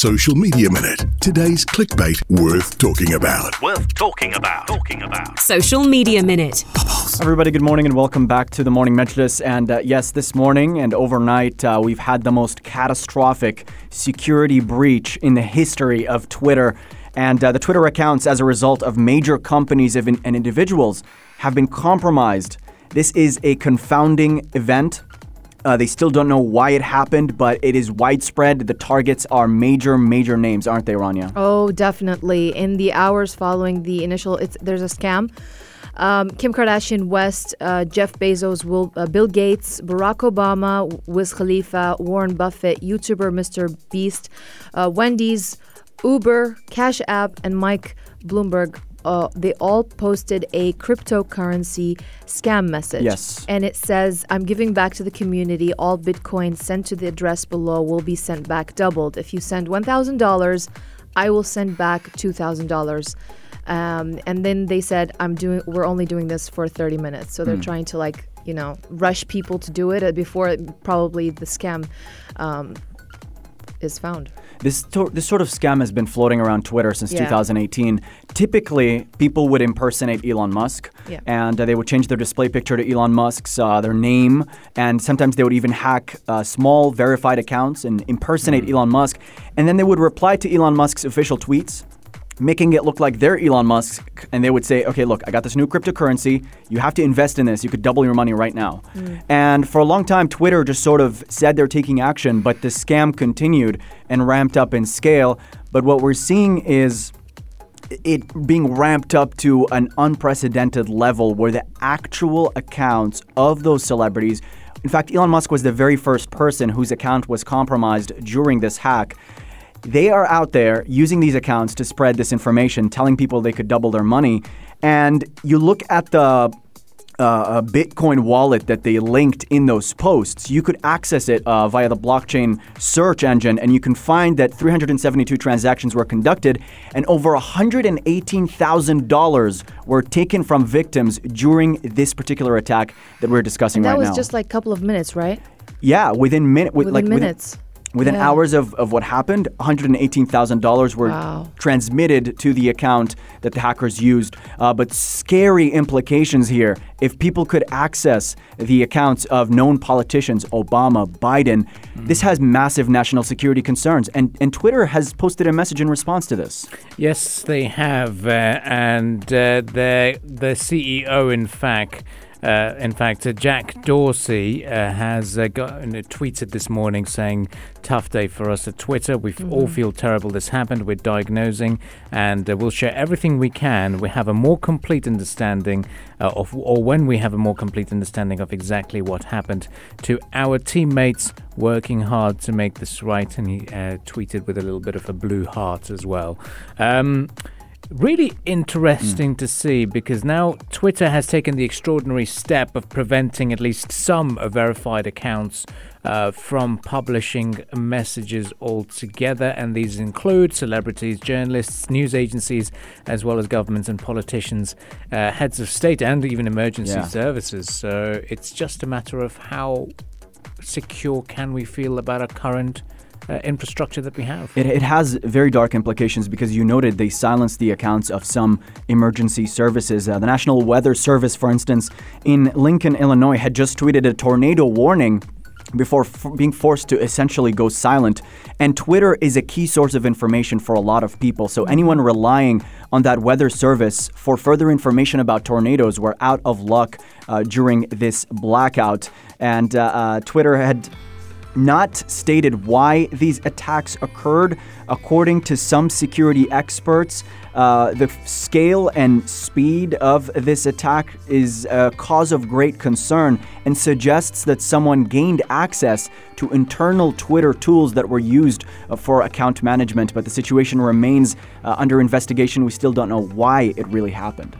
Social Media Minute. Today's clickbait worth talking about. Worth talking about. Talking about. Social Media Minute. Everybody, good morning and welcome back to the Morning Majlis. And uh, yes, this morning and overnight, uh, we've had the most catastrophic security breach in the history of Twitter. And uh, the Twitter accounts, as a result of major companies and individuals, have been compromised. This is a confounding event. Uh, they still don't know why it happened, but it is widespread. The targets are major, major names, aren't they, Rania? Oh, definitely. In the hours following the initial, it's there's a scam. Um, Kim Kardashian West, uh, Jeff Bezos, Will, uh, Bill Gates, Barack Obama, Wiz Khalifa, Warren Buffett, YouTuber Mr. Beast, uh, Wendy's, Uber, Cash App, and Mike Bloomberg uh, they all posted a cryptocurrency scam message. Yes. And it says, I'm giving back to the community. All Bitcoin sent to the address below will be sent back doubled. If you send $1,000, I will send back $2,000. Um, and then they said, I'm doing, we're only doing this for 30 minutes. So they're mm. trying to like, you know, rush people to do it before probably the scam um, is found. This, to- this sort of scam has been floating around Twitter since yeah. 2018. Typically, people would impersonate Elon Musk, yeah. and uh, they would change their display picture to Elon Musk's uh, their name, and sometimes they would even hack uh, small verified accounts and impersonate mm. Elon Musk, and then they would reply to Elon Musk's official tweets making it look like they're Elon Musk, and they would say, okay, look, I got this new cryptocurrency. You have to invest in this. You could double your money right now. Mm. And for a long time, Twitter just sort of said they're taking action, but the scam continued and ramped up in scale. But what we're seeing is it being ramped up to an unprecedented level where the actual accounts of those celebrities in fact, Elon Musk was the very first person whose account was compromised during this hack. They are out there using these accounts to spread this information, telling people they could double their money. And you look at the uh, Bitcoin wallet that they linked in those posts, you could access it uh, via the blockchain search engine, and you can find that 372 transactions were conducted, and over $118,000 were taken from victims during this particular attack that we're discussing and that right now. That was just like a couple of minutes, right? Yeah, within minute, within like minutes. Within, Within yeah. hours of, of what happened, $118,000 were wow. transmitted to the account that the hackers used. Uh, but scary implications here. If people could access the accounts of known politicians, Obama, Biden, mm-hmm. this has massive national security concerns. And, and Twitter has posted a message in response to this. Yes, they have. Uh, and uh, the, the CEO, in fact, uh, in fact, uh, Jack Dorsey uh, has uh, got, uh, tweeted this morning saying, "Tough day for us at Twitter. We mm-hmm. all feel terrible. This happened. We're diagnosing, and uh, we'll share everything we can. We have a more complete understanding of, or when we have a more complete understanding of exactly what happened to our teammates." Working hard to make this right, and he tweeted with a little bit of a blue heart as well. Um, Really interesting mm. to see because now Twitter has taken the extraordinary step of preventing at least some verified accounts uh, from publishing messages altogether. And these include celebrities, journalists, news agencies, as well as governments and politicians, uh, heads of state, and even emergency yeah. services. So it's just a matter of how secure can we feel about our current uh, infrastructure that we have. It, it, has very dark implications because you noted they silenced the accounts of some emergency services. Uh, the National Weather Service, for instance, in Lincoln, Illinois, had just tweeted a tornado warning before f- being forced to essentially go silent. And Twitter is a key source of information for a lot of people. So anyone relying on that weather service for further information about tornadoes were out of luck uh, during this blackout. And uh, uh, Twitter had not stated why these attacks occurred. According to some security experts, uh, the scale and speed of this attack is a cause of great concern and suggests that someone gained access to internal Twitter tools that were used uh, for account management. But the situation remains uh, under investigation. We still don't know why it really happened.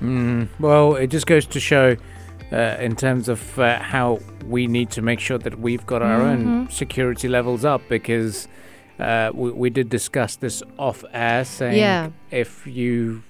Mm, well, it just goes to show uh, in terms of uh, how we need to make sure that we've got our mm-hmm. own security levels up because uh, we, we, did discuss this off air saying yeah. if you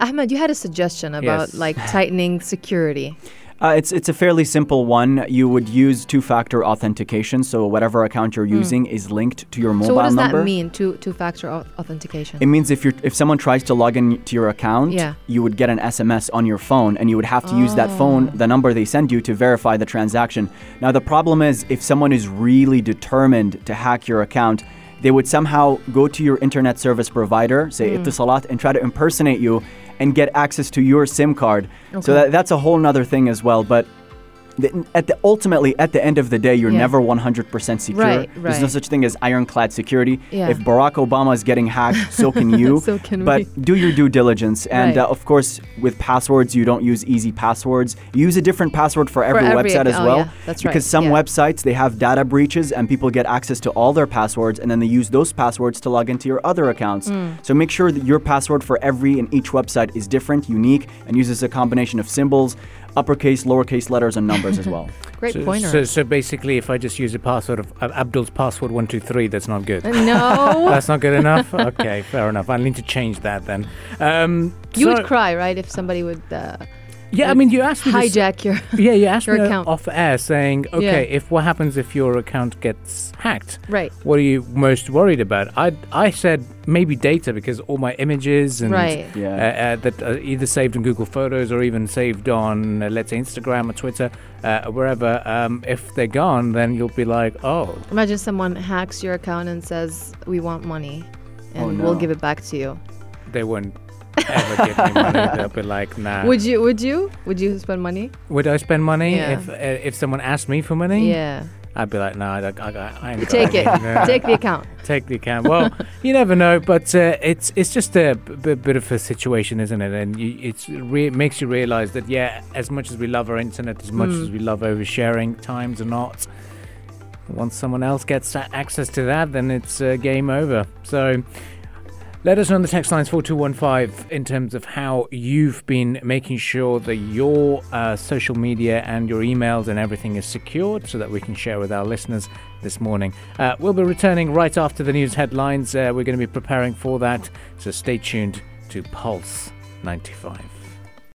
Ahmed, you had a suggestion about yes. like tightening security. Uh, it's it's a fairly simple one. You would use two-factor authentication, so whatever account you're using is linked to your mobile Hmm. so what does number. that mean? Two two factor authentication. It means if you if someone tries to log in to your account, Yeah. you would get an SMS on your phone, and you would have to use that Oh. phone, the number they send you, to verify the transaction. Now the problem is if someone is really determined to hack your account, they would somehow go to your internet service provider, say Hmm. Etisalat, and try to impersonate you and get access to your SIM card. So that, that's a whole nother thing as well. But the, at the ultimately at the end of the day, you're Yeah. never 100% secure. Right, There's no such thing as ironclad security. Yeah. If Barack Obama is getting hacked, so can you. So can but we. do your due diligence, and Right. uh, of course, with passwords, you don't use easy passwords. You use a different password for every, every website ac- as oh, well. yeah, that's right, because some websites they have data breaches, and people get access to all their passwords, and then they use those passwords to log into your other accounts. Hmm. So make sure that your password for every and each website is different, unique, and uses a combination of symbols, uppercase, lowercase letters, and numbers as well. Great So, pointer. so, so basically, if I just use a password of uh, Abdul's password one two three, that's not good. no. That's not good enough. Okay, fair enough. I need to change that then. Um, You so- would cry, right, if somebody would uh, Yeah, I mean, you asked me. this- hijack your. yeah, you asked your me account. off air saying, okay, Yeah. if what happens if your account gets hacked? Right. What are you most worried about? I I said maybe data because all my images and Right. Yeah. uh, uh, that are either saved in Google Photos or even saved on uh, let's say Instagram or Twitter, uh, wherever. Um, if they're gone, then you'll be like, oh, Imagine someone hacks your account and says, "We want money, and Oh, we'll give it back to you." they won't ever give me money. They'll be like, nah. Would you? Would you? Would you spend money? Would I spend money Yeah. if uh, if someone asked me for money? Yeah. I'd be like, no, I, I, I, I ain't got Take it. any." Yeah. Take the account. take the account. Well, you never know, but uh, it's it's just a b- b- bit of a situation, isn't it? And you, it's re- it makes you realise that yeah, as much as we love our internet, as much Hmm. as we love oversharing, times or not, once someone else gets a- access to that, then it's uh, game over. So. Let us know on the text lines 4215 in terms of how you've been making sure that your uh, social media and your emails and everything is secured so that we can share with our listeners this morning. Uh, we'll be returning right after the news headlines. Uh, we're going to be preparing for that, so stay tuned to Pulse 95.